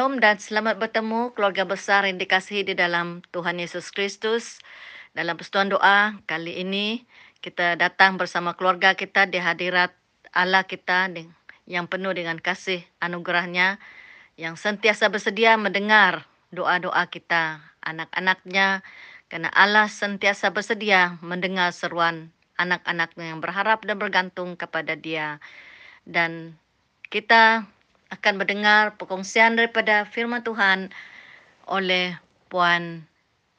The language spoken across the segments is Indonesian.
Shalom dan selamat bertemu keluarga besar yang dikasihi di dalam Tuhan Yesus Kristus. Dalam persekutuan doa kali ini kita datang bersama keluarga kita di hadirat Allah kita yang penuh dengan kasih anugerahnya yang sentiasa bersedia mendengar doa-doa kita anak-anaknya karena Allah sentiasa bersedia mendengar seruan anak-anaknya yang berharap dan bergantung kepada dia dan kita akan mendengar perkongsian daripada firman Tuhan oleh Puan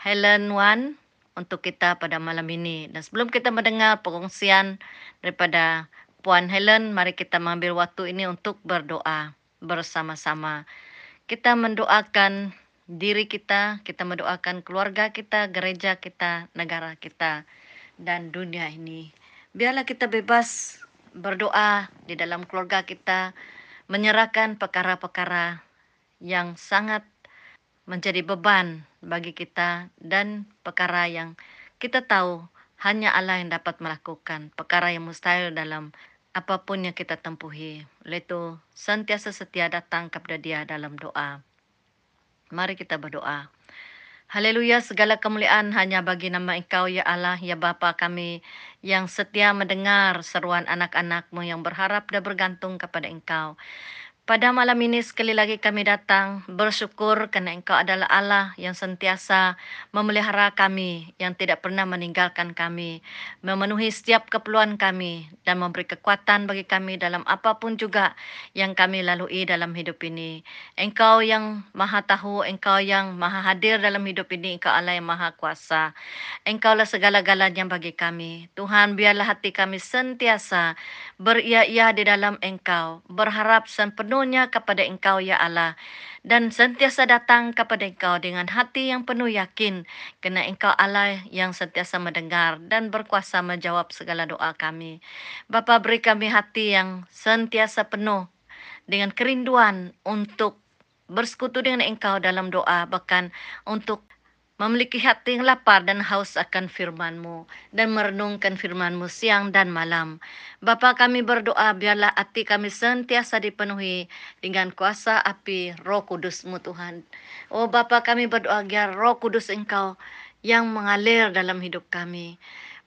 Helen Wan untuk kita pada malam ini. Dan sebelum kita mendengar perkongsian daripada Puan Helen, mari kita mengambil waktu ini untuk berdoa bersama-sama. Kita mendoakan diri kita, kita mendoakan keluarga kita, gereja kita, negara kita, dan dunia ini. Biarlah kita bebas berdoa di dalam keluarga kita, menyerahkan perkara-perkara yang sangat menjadi beban bagi kita dan perkara yang kita tahu hanya Allah yang dapat melakukan perkara yang mustahil dalam apa pun yang kita tempuhi. Oleh itu, sentiasa setia datang kepada dia dalam doa. Mari kita berdoa. Haleluya, segala kemuliaan hanya bagi nama Engkau, ya Allah, ya Bapa kami, yang setia mendengar seruan anak-anakmu yang berharap dan bergantung kepada Engkau. Pada malam ini sekali lagi kami datang bersyukur karena Engkau adalah Allah yang sentiasa memelihara kami, yang tidak pernah meninggalkan kami, memenuhi setiap keperluan kami dan memberi kekuatan bagi kami dalam apa pun juga yang kami lalui dalam hidup ini. Engkau yang maha tahu, Engkau yang maha hadir dalam hidup ini, Engkau Allah yang maha kuasa. Engkaulah segala-galanya bagi kami. Tuhan, biarlah hati kami sentiasa beria-ia di dalam Engkau, berharap sepenuh sepenuhnya kepada Engkau, ya Allah. Dan sentiasa datang kepada Engkau dengan hati yang penuh yakin, kerana Engkau Allah yang sentiasa mendengar dan berkuasa menjawab segala doa kami. Bapa beri kami hati yang sentiasa penuh dengan kerinduan untuk bersekutu dengan Engkau dalam doa, bahkan untuk memiliki hati yang lapar dan haus akan firman-Mu dan merenungkan firman-Mu siang dan malam. Bapa kami berdoa biarlah hati kami sentiasa dipenuhi dengan kuasa api roh kudus-Mu Tuhan. Oh Bapa kami berdoa biar roh kudus Engkau yang mengalir dalam hidup kami.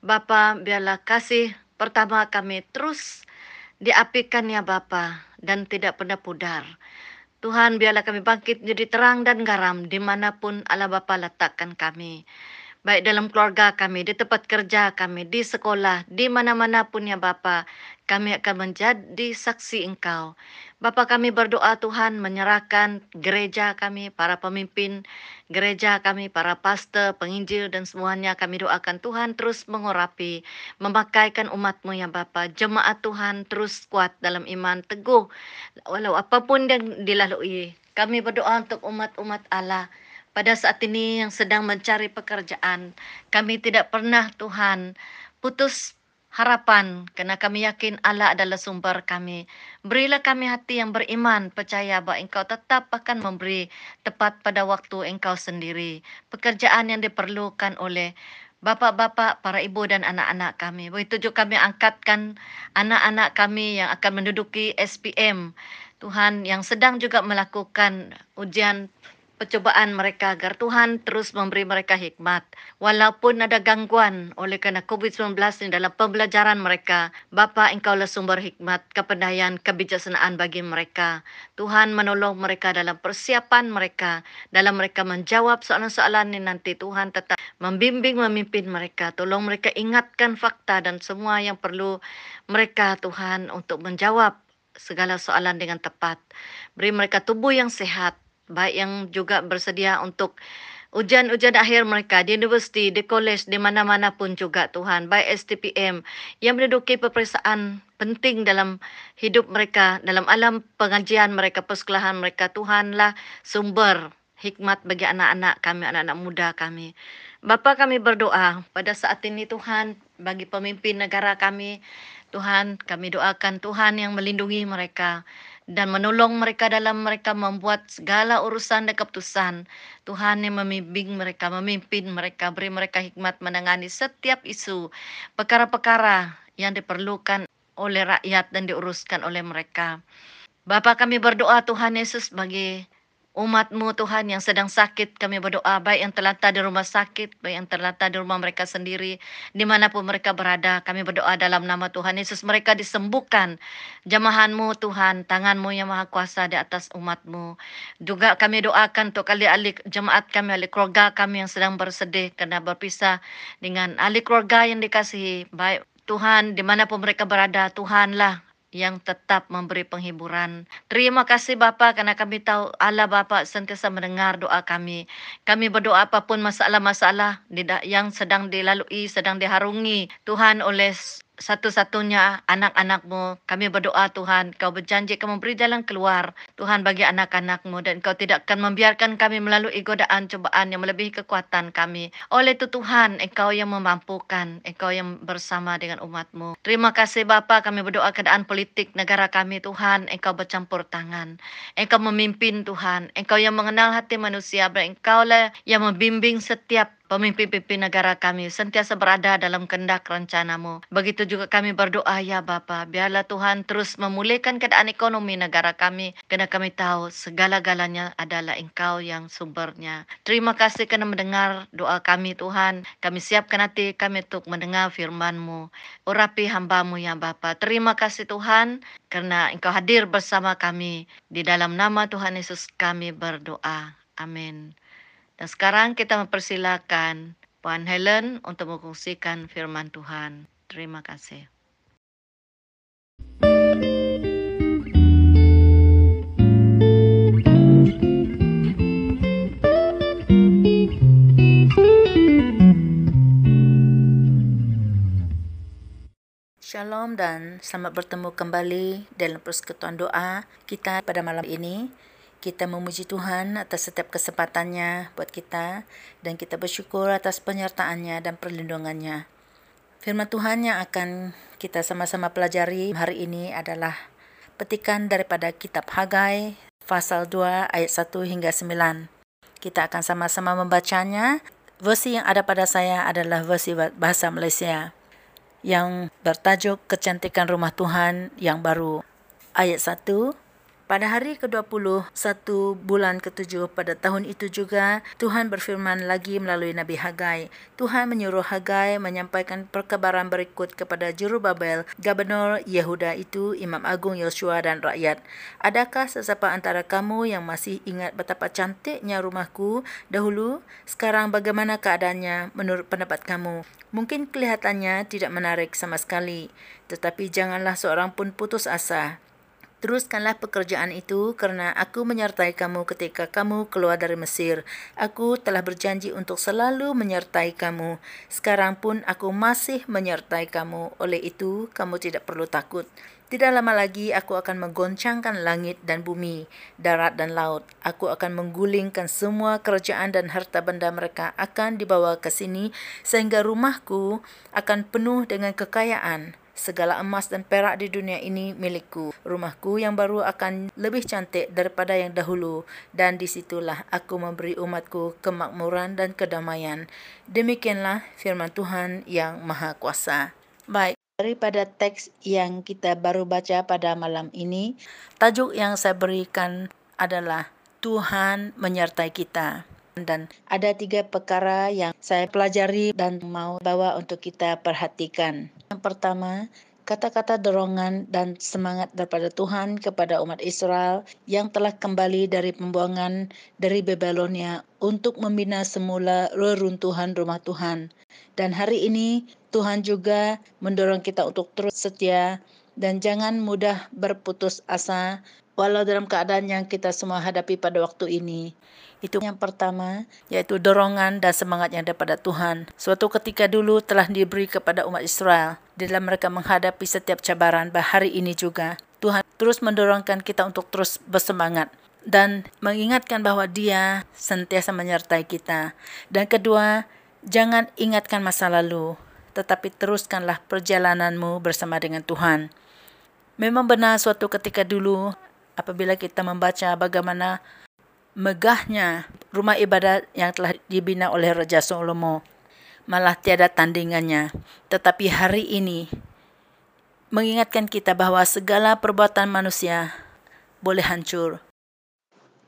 Bapa biarlah kasih pertama kami terus diapikan ya Bapa dan tidak pernah pudar. Tuhan biarlah kami bangkit menjadi terang dan garam di mana pun Allah Bapa letakkan kami. Baik dalam keluarga kami, di tempat kerja kami, di sekolah, di mana-mana pun ya Bapa, kami akan menjadi saksi Engkau. Bapa kami berdoa Tuhan menyerahkan gereja kami, para pemimpin gereja kami, para pastor, penginjil dan semuanya kami doakan Tuhan terus mengurapi, memakaikan umatmu ya Bapa. Jemaat Tuhan terus kuat dalam iman, teguh walau apa pun yang dilalui. Kami berdoa untuk umat-umat Allah pada saat ini yang sedang mencari pekerjaan. Kami tidak pernah Tuhan putus harapan kerana kami yakin Allah adalah sumber kami. Berilah kami hati yang beriman, percaya bahawa engkau tetap akan memberi tepat pada waktu engkau sendiri. Pekerjaan yang diperlukan oleh bapa-bapa, para ibu dan anak-anak kami. Begitu juga kami angkatkan anak-anak kami yang akan menduduki SPM. Tuhan yang sedang juga melakukan ujian percobaan mereka agar Tuhan terus memberi mereka hikmat. Walaupun ada gangguan oleh kerana COVID-19 ini dalam pembelajaran mereka, Bapa Engkaulah sumber hikmat, kepandaian, kebijaksanaan bagi mereka. Tuhan menolong mereka dalam persiapan mereka, dalam mereka menjawab soalan-soalan ini nanti Tuhan tetap membimbing, memimpin mereka. Tolong mereka ingatkan fakta dan semua yang perlu mereka Tuhan untuk menjawab segala soalan dengan tepat. Beri mereka tubuh yang sehat, baik yang juga bersedia untuk ujian-ujian akhir mereka di universiti, di kolej, di mana-mana pun juga Tuhan. Baik STPM yang menduduki peperiksaan penting dalam hidup mereka, dalam alam pengajian mereka, persekolahan mereka. Tuhanlah sumber hikmat bagi anak-anak kami, anak-anak muda kami. Bapa kami berdoa pada saat ini Tuhan bagi pemimpin negara kami. Tuhan, kami doakan Tuhan yang melindungi mereka dan menolong mereka dalam mereka membuat segala urusan dan keputusan. Tuhan yang membimbing mereka, memimpin mereka, beri mereka hikmat menangani setiap isu, perkara-perkara yang diperlukan oleh rakyat dan diuruskan oleh mereka. Bapa kami berdoa Tuhan Yesus bagi umatmu Tuhan yang sedang sakit. Kami berdoa baik yang terlantar di rumah sakit, baik yang terlantar di rumah mereka sendiri, di mana pun mereka berada. Kami berdoa dalam nama Tuhan Yesus mereka disembuhkan. Jamahanmu Tuhan, tanganmu yang maha kuasa di atas umatmu. Juga kami doakan untuk kali ahli jemaat kami, ahli keluarga kami yang sedang bersedih karena berpisah dengan ahli keluarga yang dikasihi. Baik Tuhan, di mana pun mereka berada, Tuhanlah yang tetap memberi penghiburan. Terima kasih Bapa karena kami tahu Allah Bapa sentiasa mendengar doa kami. Kami berdoa apapun masalah-masalah yang sedang dilalui, sedang diharungi Tuhan oleh satu-satunya anak-anakmu. Kami berdoa Tuhan, kau berjanji kau memberi jalan keluar Tuhan bagi anak-anakmu dan kau tidak akan membiarkan kami melalui godaan cobaan yang melebihi kekuatan kami. Oleh itu Tuhan, engkau yang memampukan, engkau yang bersama dengan umatmu. Terima kasih Bapa, kami berdoa keadaan politik negara kami Tuhan, engkau bercampur tangan. Engkau memimpin Tuhan, engkau yang mengenal hati manusia, engkau lah yang membimbing setiap pemimpin-pemimpin negara kami sentiasa berada dalam kendak rencanamu. Begitu juga kami berdoa ya Bapa, biarlah Tuhan terus memulihkan keadaan ekonomi negara kami, kerana kami tahu segala-galanya adalah Engkau yang sumbernya. Terima kasih kerana mendengar doa kami Tuhan. Kami siapkan hati kami untuk mendengar firman-Mu. Urapi hamba-Mu ya Bapa. Terima kasih Tuhan kerana Engkau hadir bersama kami. Di dalam nama Tuhan Yesus kami berdoa. Amin. Dan sekarang kita mempersilakan Puan Helen untuk mengkongsikan firman Tuhan. Terima kasih. Shalom dan selamat bertemu kembali dalam persekutuan doa kita pada malam ini. Kita memuji Tuhan atas setiap kesempatannya buat kita dan kita bersyukur atas penyertaannya dan perlindungannya. Firman Tuhan yang akan kita sama-sama pelajari hari ini adalah petikan daripada kitab Hagai pasal 2 ayat 1 hingga 9. Kita akan sama-sama membacanya. Versi yang ada pada saya adalah versi bahasa Malaysia yang bertajuk Kecantikan Rumah Tuhan yang baru. Ayat 1 pada hari ke-21 bulan ke-7 pada tahun itu juga, Tuhan berfirman lagi melalui Nabi Hagai. Tuhan menyuruh Hagai menyampaikan perkabaran berikut kepada Juru Babel, Gubernur Yehuda itu, Imam Agung Yosua dan rakyat. Adakah sesiapa antara kamu yang masih ingat betapa cantiknya rumahku dahulu? Sekarang bagaimana keadaannya menurut pendapat kamu? Mungkin kelihatannya tidak menarik sama sekali, tetapi janganlah seorang pun putus asa. Teruskanlah pekerjaan itu kerana aku menyertai kamu ketika kamu keluar dari Mesir. Aku telah berjanji untuk selalu menyertai kamu. Sekarang pun aku masih menyertai kamu. Oleh itu, kamu tidak perlu takut. Tidak lama lagi aku akan menggoncangkan langit dan bumi, darat dan laut. Aku akan menggulingkan semua kerajaan dan harta benda mereka akan dibawa ke sini sehingga rumahku akan penuh dengan kekayaan. Segala emas dan perak di dunia ini milikku. Rumahku yang baru akan lebih cantik daripada yang dahulu dan di situlah aku memberi umatku kemakmuran dan kedamaian. Demikianlah firman Tuhan yang Maha Kuasa. Baik, daripada teks yang kita baru baca pada malam ini, tajuk yang saya berikan adalah Tuhan menyertai kita dan ada tiga perkara yang saya pelajari dan mau bawa untuk kita perhatikan. Yang pertama, kata-kata dorongan dan semangat daripada Tuhan kepada umat Israel yang telah kembali dari pembuangan dari Babylonia untuk membina semula reruntuhan rumah Tuhan. Dan hari ini Tuhan juga mendorong kita untuk terus setia dan jangan mudah berputus asa walau dalam keadaan yang kita semua hadapi pada waktu ini. Itu yang pertama, yaitu dorongan dan semangat yang daripada Tuhan. Suatu ketika dulu telah diberi kepada umat Israel dalam mereka menghadapi setiap cabaran, bahkan hari ini juga. Tuhan terus mendorongkan kita untuk terus bersemangat dan mengingatkan bahawa dia sentiasa menyertai kita. Dan kedua, jangan ingatkan masa lalu, tetapi teruskanlah perjalananmu bersama dengan Tuhan. Memang benar suatu ketika dulu apabila kita membaca bagaimana megahnya rumah ibadat yang telah dibina oleh Raja Solomo malah tiada tandingannya. Tetapi hari ini mengingatkan kita bahawa segala perbuatan manusia boleh hancur.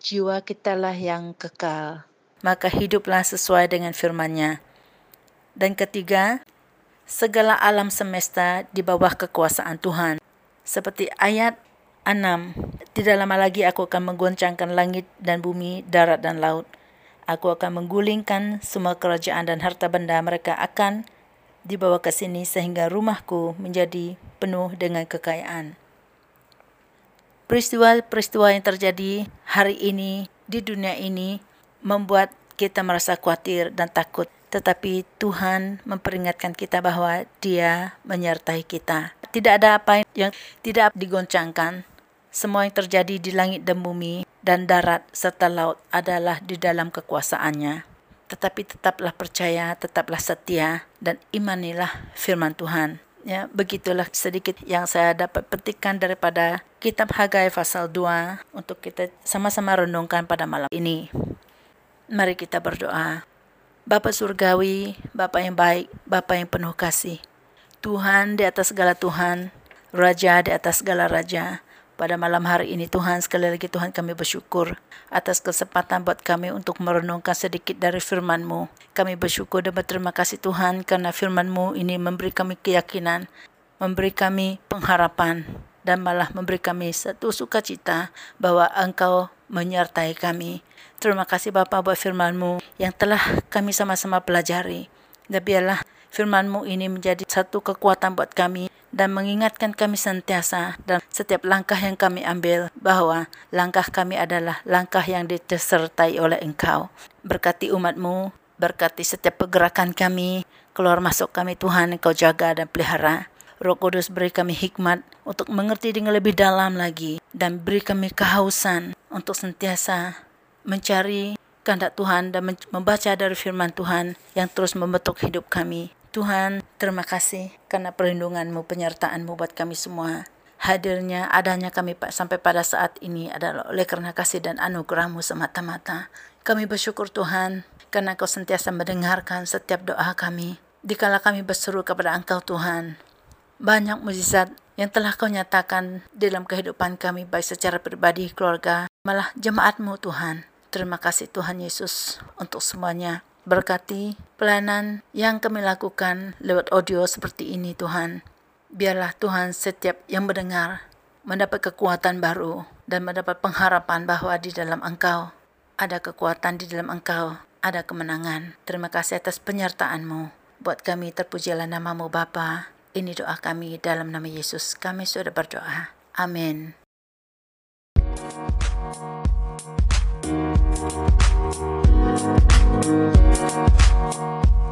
jiwa kita lah yang kekal. Maka hiduplah sesuai dengan firman-Nya. Dan ketiga, segala alam semesta di bawah kekuasaan Tuhan. Seperti ayat 6, tidak lama lagi aku akan menggoncangkan langit dan bumi, darat dan laut. Aku akan menggulingkan semua kerajaan dan harta benda mereka akan dibawa ke sini sehingga rumahku menjadi penuh dengan kekayaan. Peristiwa-peristiwa yang terjadi hari ini di dunia ini membuat kita merasa khawatir dan takut. Tetapi Tuhan memperingatkan kita bahwa Dia menyertai kita. Tidak ada apa yang tidak digoncangkan. Semua yang terjadi di langit dan bumi dan darat serta laut adalah di dalam kekuasaannya. Tetapi tetaplah percaya, tetaplah setia, dan imanilah firman Tuhan. Ya, begitulah sedikit yang saya dapat petikan daripada kitab Hagai pasal 2 untuk kita sama-sama renungkan pada malam ini. Mari kita berdoa. Bapa surgawi, Bapa yang baik, Bapa yang penuh kasih. Tuhan di atas segala Tuhan, Raja di atas segala Raja, pada malam hari ini Tuhan sekali lagi Tuhan kami bersyukur atas kesempatan buat kami untuk merenungkan sedikit dari firman-Mu. Kami bersyukur dan berterima kasih Tuhan karena firman-Mu ini memberi kami keyakinan, memberi kami pengharapan dan malah memberi kami satu sukacita bahwa Engkau menyertai kami. Terima kasih Bapa buat firman-Mu yang telah kami sama-sama pelajari. Dan biarlah firman-Mu ini menjadi satu kekuatan buat kami dan mengingatkan kami sentiasa dan setiap langkah yang kami ambil bahwa langkah kami adalah langkah yang disertai oleh Engkau. Berkati umatmu, berkati setiap pergerakan kami, keluar masuk kami Tuhan Engkau jaga dan pelihara. Roh Kudus beri kami hikmat untuk mengerti dengan lebih dalam lagi dan beri kami kehausan untuk sentiasa mencari kehendak Tuhan dan membaca dari firman Tuhan yang terus membentuk hidup kami. Tuhan, terima kasih karena perlindunganmu, penyertaanmu buat kami semua. Hadirnya, adanya kami sampai pada saat ini adalah oleh karena kasih dan anugerahmu semata-mata. Kami bersyukur Tuhan, karena Kau sentiasa mendengarkan setiap doa kami. Dikala kami berseru kepada Engkau Tuhan, banyak mujizat yang telah Kau nyatakan dalam kehidupan kami, baik secara pribadi, keluarga, malah jemaatmu Tuhan. Terima kasih Tuhan Yesus untuk semuanya. Berkati pelayanan yang kami lakukan lewat audio seperti ini Tuhan. Biarlah Tuhan setiap yang mendengar mendapat kekuatan baru dan mendapat pengharapan bahwa di dalam Engkau ada kekuatan di dalam Engkau, ada kemenangan. Terima kasih atas penyertaan-Mu. Buat kami terpujilah namamu Bapa. Ini doa kami dalam nama Yesus. Kami sudah berdoa. Amin. Thank you.